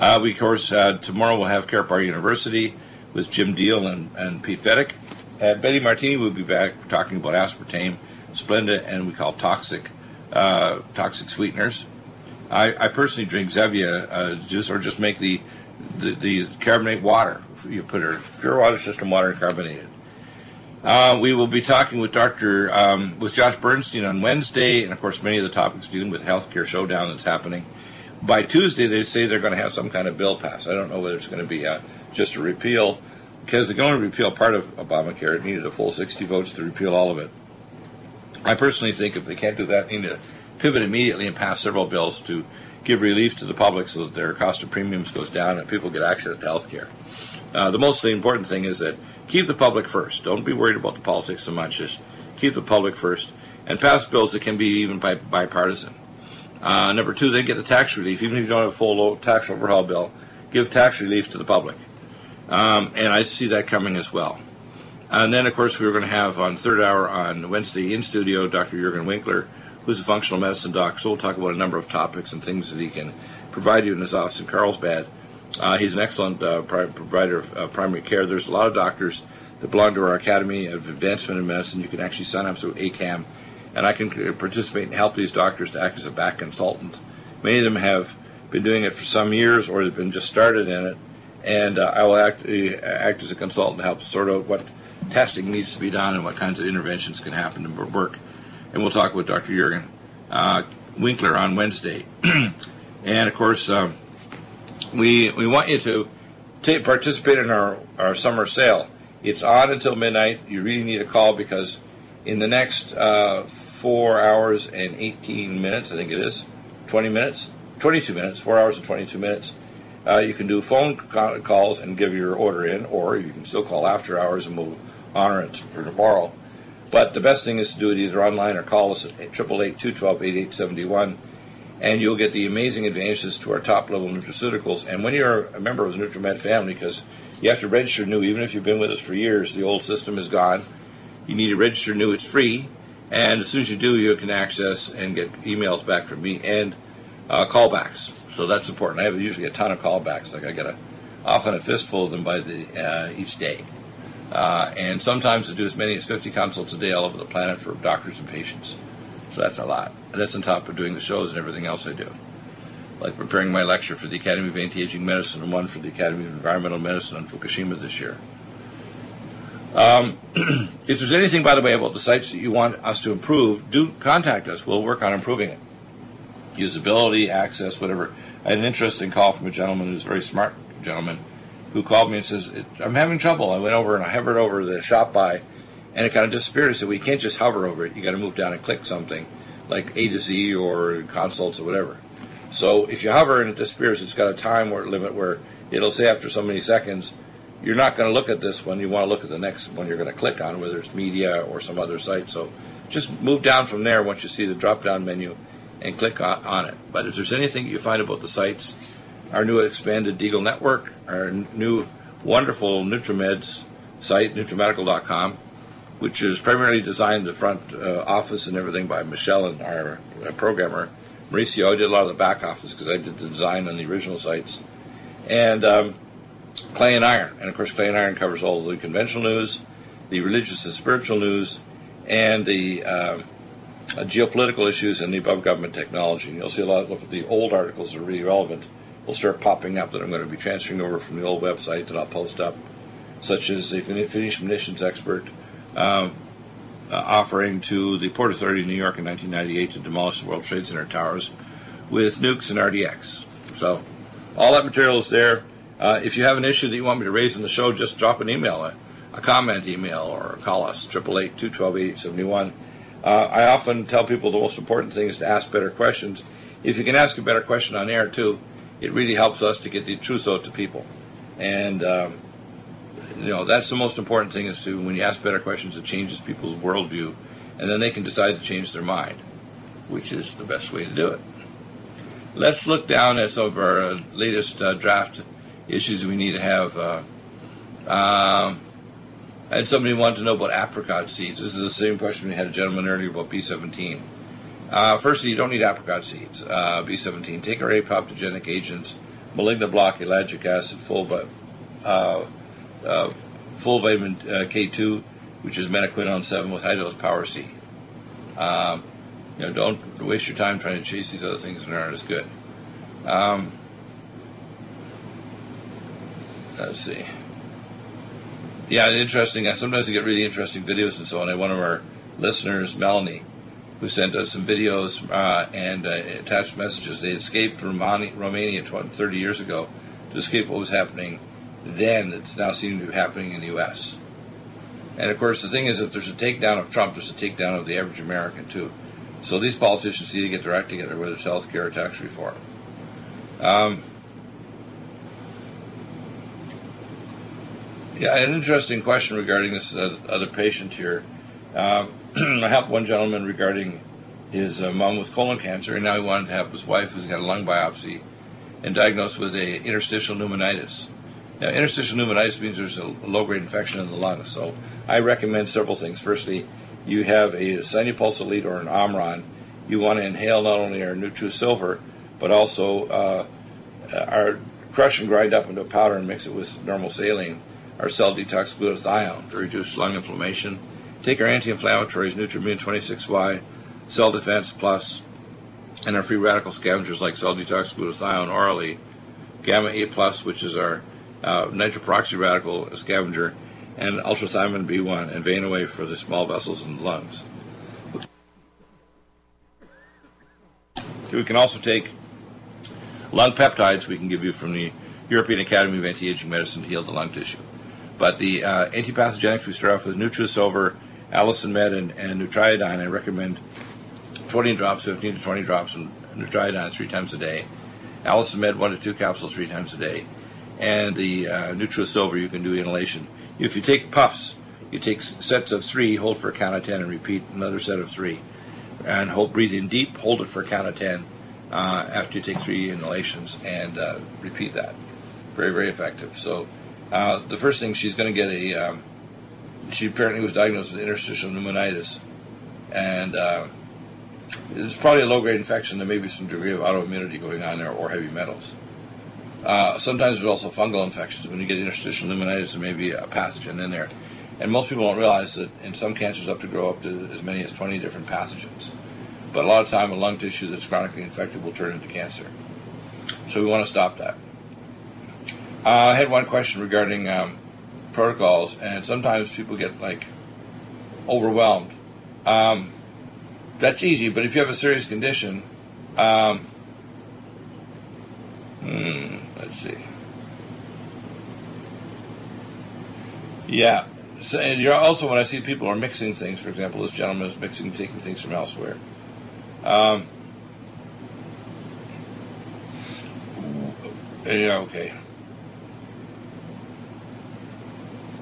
Uh, we, of course, uh, tomorrow we'll have Carpar University with Jim Deal and, and Pete Fedek. And Betty Martini will be back talking about aspartame, Splenda, and we call toxic uh, toxic sweeteners. I, I personally drink Zevia uh, juice or just make the, the, the carbonate water. You put it pure water system water and carbonated. Uh, we will be talking with Dr. Um, with Josh Bernstein on Wednesday, and of course, many of the topics dealing with healthcare showdown that's happening. By Tuesday, they say they're going to have some kind of bill passed. I don't know whether it's going to be uh, just a repeal, because they're going to repeal part of Obamacare. It needed a full 60 votes to repeal all of it. I personally think if they can't do that, they need to pivot immediately and pass several bills to give relief to the public so that their cost of premiums goes down and people get access to health care. Uh, the most important thing is that keep the public first. Don't be worried about the politics so much. Just keep the public first and pass bills that can be even bi- bipartisan. Uh, number two, then get the tax relief. Even if you don't have a full tax overhaul bill, give tax relief to the public. Um, and I see that coming as well. And then, of course, we were going to have on third hour on Wednesday in studio Dr. Jurgen Winkler, who's a functional medicine doc. So we'll talk about a number of topics and things that he can provide you in his office in Carlsbad. Uh, he's an excellent uh, provider of uh, primary care. There's a lot of doctors that belong to our Academy of Advancement in Medicine. You can actually sign up through ACAM, and I can participate and help these doctors to act as a back consultant. Many of them have been doing it for some years or have been just started in it, and uh, I will act, uh, act as a consultant to help sort out what testing needs to be done and what kinds of interventions can happen to work. And we'll talk with Dr. Jurgen uh, Winkler on Wednesday. and of course, um, we we want you to take, participate in our, our summer sale. It's on until midnight. You really need a call because in the next uh, four hours and 18 minutes, I think it is, 20 minutes, 22 minutes, four hours and 22 minutes, uh, you can do phone calls and give your order in, or you can still call after hours and we'll honor it for tomorrow. But the best thing is to do it either online or call us at 888 212 8871 and you'll get the amazing advantages to our top level nutraceuticals. And when you're a member of the NutriMed family, because you have to register new, even if you've been with us for years, the old system is gone. You need to register new, it's free. And as soon as you do, you can access and get emails back from me and uh, callbacks. So that's important. I have usually a ton of callbacks. Like I get a, often a fistful of them by the uh, each day. Uh, and sometimes I do as many as 50 consults a day all over the planet for doctors and patients. So that's a lot. And that's on top of doing the shows and everything else I do. Like preparing my lecture for the Academy of Anti-Aging Medicine and one for the Academy of Environmental Medicine on Fukushima this year. Um, if there's anything, by the way, about the sites that you want us to improve, do contact us. We'll work on improving it. Usability, access, whatever. I had an interesting call from a gentleman who's a very smart gentleman who called me and says, I'm having trouble. I went over and I hovered over the shop by and it kind of disappeared. I said, well, you can't just hover over it. You got to move down and click something like A to Z or consults or whatever. So if you hover and it disappears, it's got a time limit where it'll say after so many seconds, you're not going to look at this one. You want to look at the next one you're going to click on, whether it's media or some other site. So just move down from there once you see the drop down menu and click on, it. But if there's anything you find about the sites, our new expanded Deagle network, our new wonderful NutriMeds site, NutriMedical.com, which is primarily designed the front uh, office and everything by Michelle and our uh, programmer. Mauricio, I did a lot of the back office because I did the design on the original sites. And um, Clay and Iron. And of course, Clay and Iron covers all the conventional news, the religious and spiritual news, and the uh, geopolitical issues and the above government technology. And you'll see a lot of the old articles that are really relevant will start popping up that I'm going to be transferring over from the old website that I'll post up, such as the Finnish munitions expert um, uh, offering to the Port Authority of New York in 1998 to demolish the World Trade Center towers with nukes and RDX. So all that material is there. Uh, if you have an issue that you want me to raise in the show, just drop an email, a, a comment email, or call us, 888-212-8871. Uh, I often tell people the most important thing is to ask better questions. If you can ask a better question on air, too, it really helps us to get the truth out to people. And um, you know that's the most important thing is to when you ask better questions it changes people's worldview and then they can decide to change their mind which is the best way to do it let's look down at some of our uh, latest uh, draft issues we need to have uh, um, I had somebody want to know about apricot seeds. This is the same question we had a gentleman earlier about B17. Uh, firstly, you don't need apricot seeds. Uh, B17. Take our apoptogenic agents, malignant block, ellagic acid, full, uh, uh, full vitamin uh, K2, which is menaquinone 7 with high dose power C. Um, You know, don't waste your time trying to chase these other things that aren't as good. Um, let's see. Yeah, interesting. I sometimes I get really interesting videos and so on. One of our listeners, Melanie, who sent us some videos uh, and uh, attached messages. They escaped Romania, Romania 20, 30 years ago to escape what was happening then. It's now seems to be happening in the U.S. And of course, the thing is, if there's a takedown of Trump, there's a takedown of the average American too. So these politicians need to get their act together, whether it's health care or tax reform. Um, yeah, an interesting question regarding this uh, other patient here. Um, I helped one gentleman regarding his uh, mom with colon cancer, and now he wanted to have his wife, who's got a lung biopsy, and diagnosed with a interstitial pneumonitis. Now, interstitial pneumonitis means there's a low-grade infection in the lungs. So I recommend several things. Firstly, you have a Sinupulse Elite or an Omron. You want to inhale not only our NutriSilver, but also uh, our crush and grind up into a powder and mix it with normal saline, our cell detox glutathione to reduce lung inflammation Take our anti-inflammatories, Nutrimune 26Y, Cell Defense Plus, and our free radical scavengers like Cell Detox Glutathione orally, Gamma 8 Plus, which is our uh, nitroperoxy radical scavenger, and UltraThiamine B1 and vein away for the small vessels in the lungs. We can also take lung peptides we can give you from the European Academy of Anti-Aging Medicine to heal the lung tissue. But the uh, antipathogenics we start off with NutriSilver Allicin Med and, and Nutriodine, I recommend 20 drops, 15 to 20 drops of Nutriodine three times a day. Allicin Med, one to two capsules three times a day. And the uh, NutriSilver, you can do inhalation. If you take puffs, you take sets of three, hold for a count of 10, and repeat another set of three. And hold, breathe in deep, hold it for a count of 10 uh, after you take three inhalations, and uh, repeat that. Very, very effective. So, uh, the first thing she's going to get a um, she apparently was diagnosed with interstitial pneumonitis, and uh, it's probably a low-grade infection. There may be some degree of autoimmunity going on there, or heavy metals. Uh, sometimes there's also fungal infections. When you get interstitial pneumonitis, there may be a pathogen in there. And most people don't realize that in some cancers, up to grow up to as many as 20 different pathogens. But a lot of time, a lung tissue that's chronically infected will turn into cancer. So we want to stop that. Uh, I had one question regarding um, protocols, and sometimes people get like overwhelmed. Um, that's easy, but if you have a serious condition, um, hmm, let's see. Yeah. So, and you're also when I see people are mixing things, for example, this gentleman is mixing, taking things from elsewhere. Um, yeah, okay.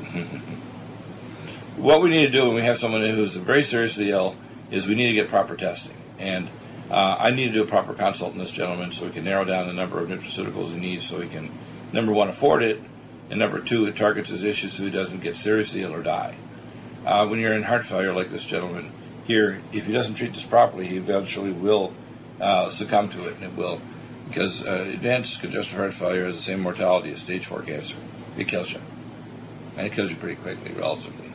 what we need to do when we have someone who's very seriously ill is we need to get proper testing. And uh, I need to do a proper consult on this gentleman so we can narrow down the number of nutraceuticals he needs so he can, number one, afford it, and number two, it targets his issues so he doesn't get seriously ill or die. Uh, when you're in heart failure like this gentleman here, if he doesn't treat this properly, he eventually will uh, succumb to it, and it will, because uh, advanced congestive heart failure has the same mortality as stage 4 cancer. It kills you and it kills you pretty quickly, relatively.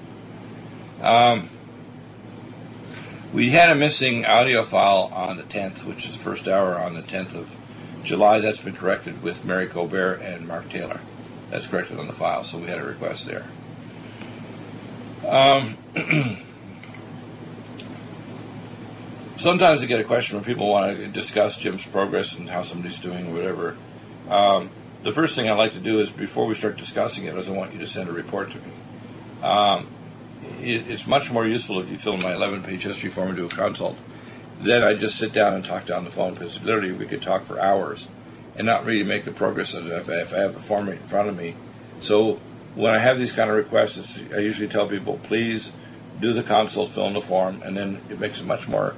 Um, we had a missing audio file on the 10th, which is the first hour on the 10th of July. That's been corrected with Mary Colbert and Mark Taylor. That's corrected on the file, so we had a request there. Um, sometimes I get a question when people want to discuss Jim's progress and how somebody's doing or whatever. Um, the first thing I'd like to do is before we start discussing it, is I want you to send a report to me. Um, it, it's much more useful if you fill in my 11-page history form and do a consult. Then I just sit down and talk down the phone because literally we could talk for hours and not really make the progress if, if I have the form in front of me. So when I have these kind of requests, I usually tell people, please do the consult, fill in the form, and then it makes it much more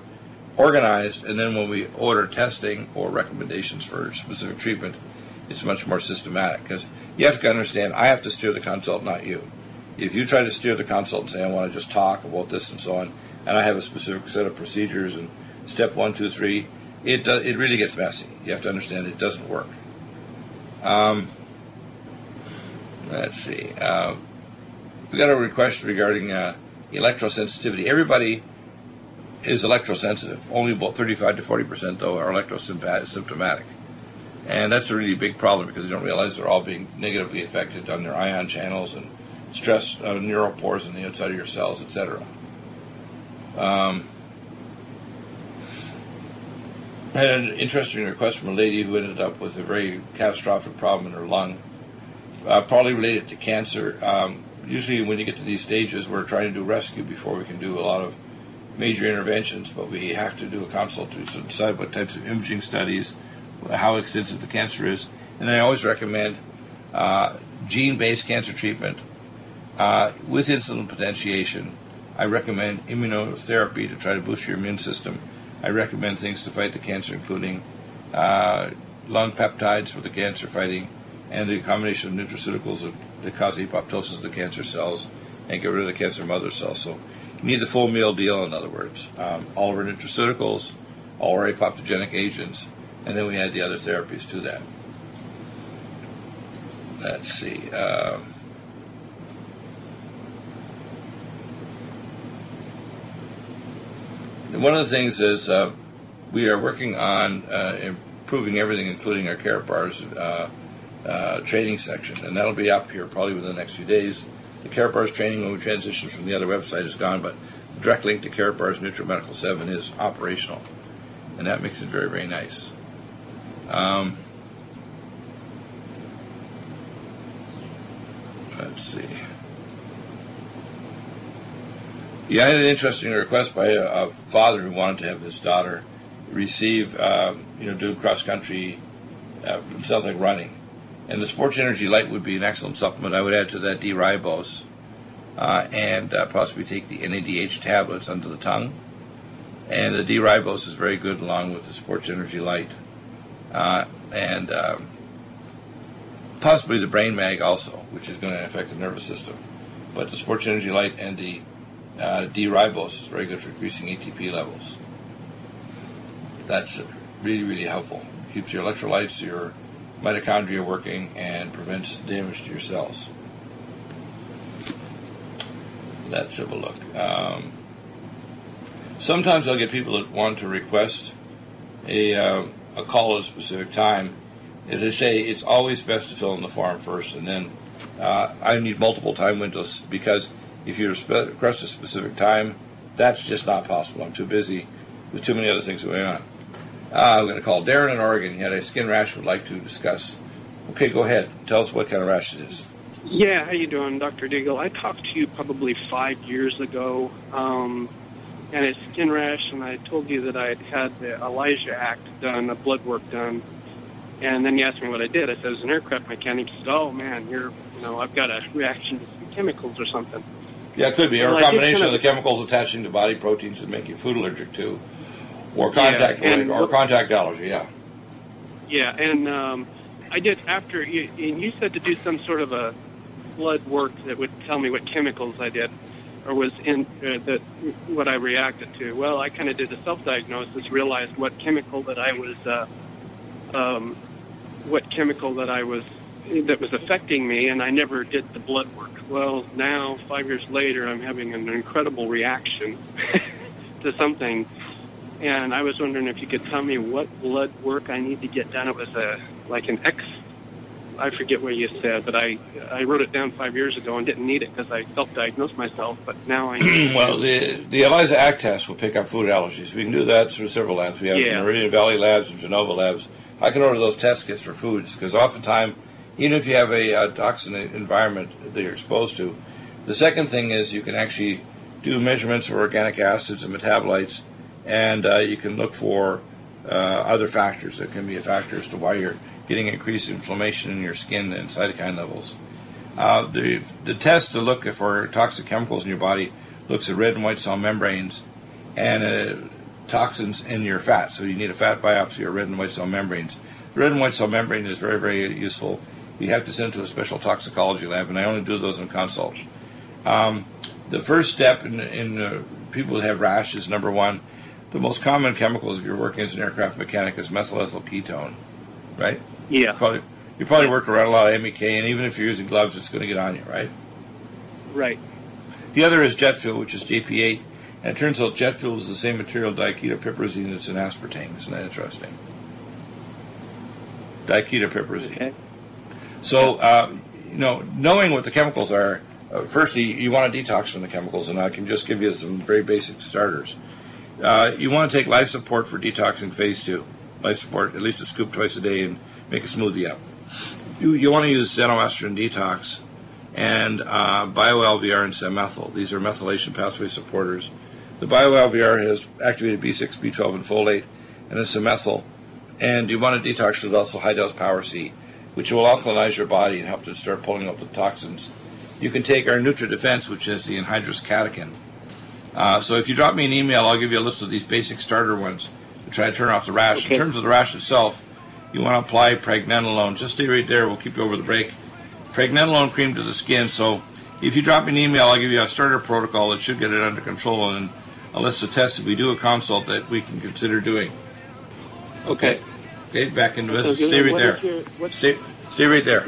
organized. And then when we order testing or recommendations for specific treatment, it's much more systematic because you have to understand I have to steer the consult, not you. If you try to steer the consult and say I want to just talk about this and so on, and I have a specific set of procedures and step one, two, three, it does, it really gets messy. You have to understand it doesn't work. Um, let's see. Uh, we got a request regarding uh, electrosensitivity. Everybody is electrosensitive. Only about 35 to 40 percent, though, are electrosymptomatic. And that's a really big problem because you don't realize they're all being negatively affected on their ion channels and stress uh, neuropores on the outside of your cells, etc. Um, I had an interesting request from a lady who ended up with a very catastrophic problem in her lung, uh, probably related to cancer. Um, usually, when you get to these stages, we're trying to do rescue before we can do a lot of major interventions, but we have to do a consult to decide what types of imaging studies how extensive the cancer is. And I always recommend uh, gene based cancer treatment uh, with insulin potentiation. I recommend immunotherapy to try to boost your immune system. I recommend things to fight the cancer, including uh, lung peptides for the cancer fighting and the combination of nutraceuticals that cause apoptosis of the cancer cells and get rid of the cancer mother cells. So you need the full meal deal, in other words. Um, all of our nutraceuticals, all our apoptogenic agents, and then we add the other therapies to that. Let's see. Uh, one of the things is uh, we are working on uh, improving everything, including our Karatbars uh, uh, training section, and that'll be up here probably within the next few days. The Karatbars training, when we transition from the other website, is gone, but the direct link to Karatbars Medical 7 is operational, and that makes it very, very nice. Um, let's see. Yeah, I had an interesting request by a, a father who wanted to have his daughter receive, um, you know, do cross country. Uh, sounds like running, and the Sports Energy Light would be an excellent supplement. I would add to that D-ribose, uh, and uh, possibly take the NADH tablets under the tongue. And the D-ribose is very good along with the Sports Energy Light uh, and um, possibly the brain mag also, which is going to affect the nervous system. But the Sports Energy Light and the uh, D-ribose is very good for increasing ATP levels. That's really, really helpful. Keeps your electrolytes, your mitochondria working, and prevents damage to your cells. Let's have a look. Um, sometimes I'll get people that want to request a uh, a call at a specific time, as I say, it's always best to fill in the form first, and then uh, I need multiple time windows because if you request a specific time, that's just not possible. I'm too busy with too many other things going on. Uh, I'm going to call Darren in Oregon. He had a skin rash would like to discuss. Okay, go ahead. Tell us what kind of rash it is. Yeah, how you doing, Dr. Deagle? I talked to you probably five years ago. Um, and it's skin rash, and I told you that I had had the ELISA Act done, the blood work done. And then you asked me what I did. I said, as an aircraft mechanic, you said, oh, man, you're, you know, I've got a reaction to some chemicals or something. Yeah, it could be. Or well, a combination kind of, of, the chemicals attaching to body proteins that make you food allergic to, or contact yeah, and, or contact allergy, yeah. Yeah, and um, I did after, you, and you said to do some sort of a blood work that would tell me what chemicals I did or was in uh, that what I reacted to. Well, I kind of did a self-diagnosis, realized what chemical that I was, uh, um, what chemical that I was that was affecting me, and I never did the blood work. Well, now five years later, I'm having an incredible reaction to something, and I was wondering if you could tell me what blood work I need to get done. It was a like an X I forget what you said, but I I wrote it down five years ago and didn't need it because I self-diagnosed myself. But now I well, the the ELISA Act test will pick up food allergies. We can do that through several labs. We have yeah. Meridian Valley Labs and Genova Labs. I can order those test kits for foods because oftentimes, even if you have a, a toxin environment that you're exposed to, the second thing is you can actually do measurements of organic acids and metabolites, and uh, you can look for uh, other factors that can be a factor as to why you're getting increased inflammation in your skin and cytokine levels. Uh, the, the test to look for toxic chemicals in your body looks at red and white cell membranes and uh, toxins in your fat. So you need a fat biopsy or red and white cell membranes. The red and white cell membrane is very, very useful. You have to send it to a special toxicology lab, and I only do those in consult. Um, the first step in, in uh, people that have rash is number one, the most common chemicals if you're working as an aircraft mechanic is methyl ethyl ketone, right? Yeah. Probably, you probably work around a lot of MEK, and even if you're using gloves, it's going to get on you, right? Right. The other is jet fuel, which is JP8, And it turns out jet fuel is the same material, diketopiperazine, that's in aspartame. Isn't that interesting? Diketopiperazine. Okay. So, uh, you know, knowing what the chemicals are, uh, firstly, you want to detox from the chemicals, and I can just give you some very basic starters. Uh, you want to take life support for detoxing phase two. Life support, at least a scoop twice a day, and make a smoothie up. You, you want to use xenoestrogen detox and uh, bio-LVR and semethyl. These are methylation pathway supporters. The bio-LVR has activated B6, B12, and folate, and the semethyl. And you want to detox with also high dose Power C, which will alkalinize your body and help to start pulling out the toxins. You can take our Nutra Defense, which is the anhydrous catechin. Uh, so if you drop me an email, I'll give you a list of these basic starter ones to try to turn off the rash. Okay. In terms of the rash itself, you want to apply pregnenolone. Just stay right there. We'll keep you over the break. Pregnenolone cream to the skin. So if you drop me an email, I'll give you a starter protocol that should get it under control and a list of tests if we do a consult that we can consider doing. Okay. Okay, back into business. Stay right there. your- Stay, stay right there.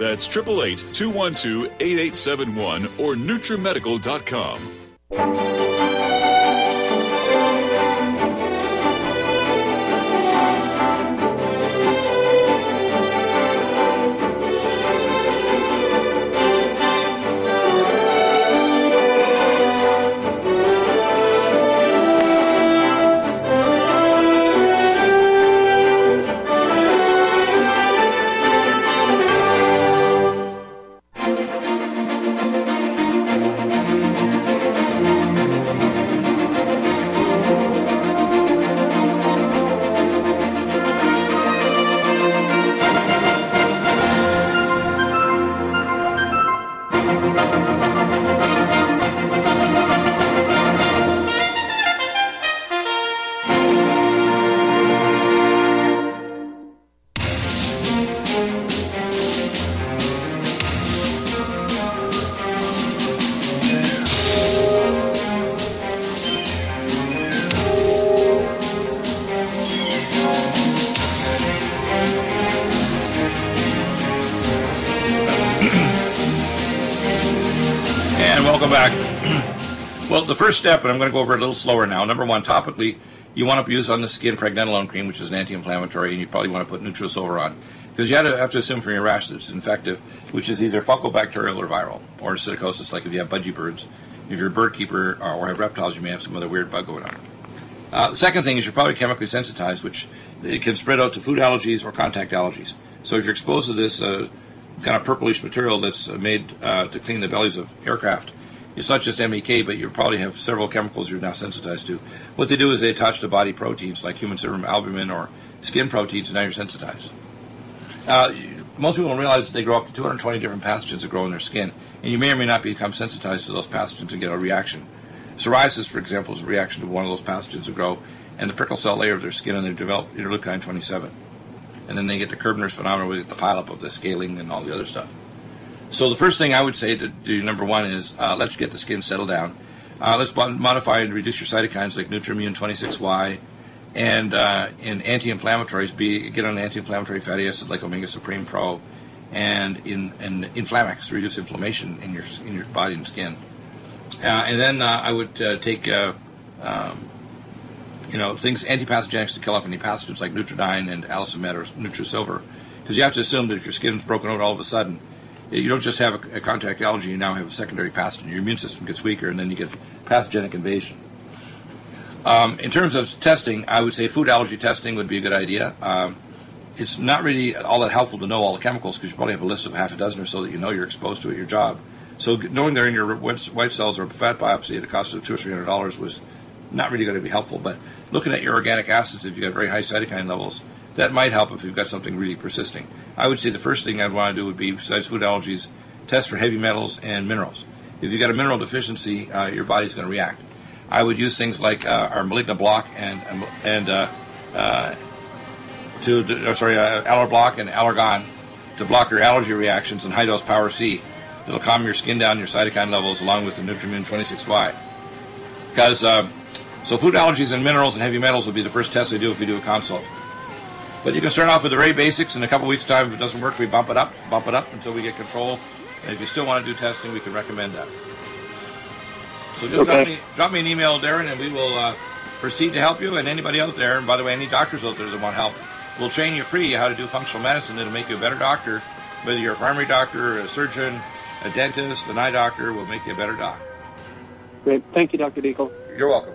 That's 888-212-8871 or NutriMedical.com. So the first step, and I'm going to go over it a little slower now. Number one, topically, you want to use on the skin pregnenolone cream, which is an anti-inflammatory, and you probably want to put Nutrisilver on because you have to, assume from your rash that it's infective, which is either fungal, bacterial, or viral, or psittacosis, like if you have budgie birds. If you're a bird keeper uh, or have reptiles, you may have some other weird bug going on. Uh, the second thing is you're probably chemically sensitized, which it can spread out to food allergies or contact allergies. So if you're exposed to this uh, kind of purplish material that's made uh, to clean the bellies of aircraft, it's not just MEK, but you probably have several chemicals you're now sensitized to. What they do is they attach to body proteins like human serum albumin or skin proteins, and now you're sensitized. Uh, most people don't realize that they grow up to 220 different pathogens that grow in their skin, and you may or may not become sensitized to those pathogens and get a reaction. Psoriasis, for example, is a reaction to one of those pathogens that grow and the prickle cell layer of their skin, and they develop interleukin 27. And then they get the Koebner's phenomenon with the pileup of the scaling and all the other stuff. So the first thing I would say to do, number one, is uh, let's get the skin settled down. Uh, let's modify and reduce your cytokines like Nutrimmune 26Y, and uh, in anti-inflammatories, be get on an anti-inflammatory fatty acid like Omega Supreme Pro, and in and Inflammex to reduce inflammation in your in your body and skin. Uh, and then uh, I would uh, take um, you know things antipathogenics to kill off any pathogens like Nutriodine and Allicin or Nutrisilver, because you have to assume that if your skin's broken out all of a sudden, you don't just have a, a contact allergy, you now have a secondary pathogen. Your immune system gets weaker, and then you get pathogenic invasion. Um, in terms of testing, I would say food allergy testing would be a good idea. Um, it's not really all that helpful to know all the chemicals because you probably have a list of half a dozen or so that you know you're exposed to at your job. So knowing they're in your white cells or a fat biopsy at a cost of two or three hundred dollars was not really going to be helpful. But looking at your organic acids, if you've got very high cytokine levels, that might help if you've got something really persisting. I would say the first thing I'd want to do would be, besides food allergies, test for heavy metals and minerals. If you've got a mineral deficiency, uh, your body's going to react. I would use things like uh, our malignant block and and uh, uh, to, to sorry uh, Allerblock and Allergon to block your allergy reactions and high dose Power C. It'll calm your skin down, your cytokine levels, along with the Nutrimmune 26Y. Because uh, so food allergies and minerals and heavy metals would be the first test they do if we do a consult. But you can start off with the Ray Basics. In a couple weeks' time, if it doesn't work, we bump it up, bump it up until we get control. And if you still want to do testing, we can recommend that. So just okay. drop, me, drop me an email, Darren, and we will uh, proceed to help you. And anybody out there, and by the way, any doctors out there that want help, we'll train you free how to do functional medicine that'll make you a better doctor. Whether you're a primary doctor, a surgeon, a dentist, an eye doctor, will make you a better doc. Great. Thank you, Dr. Deagle. You're welcome.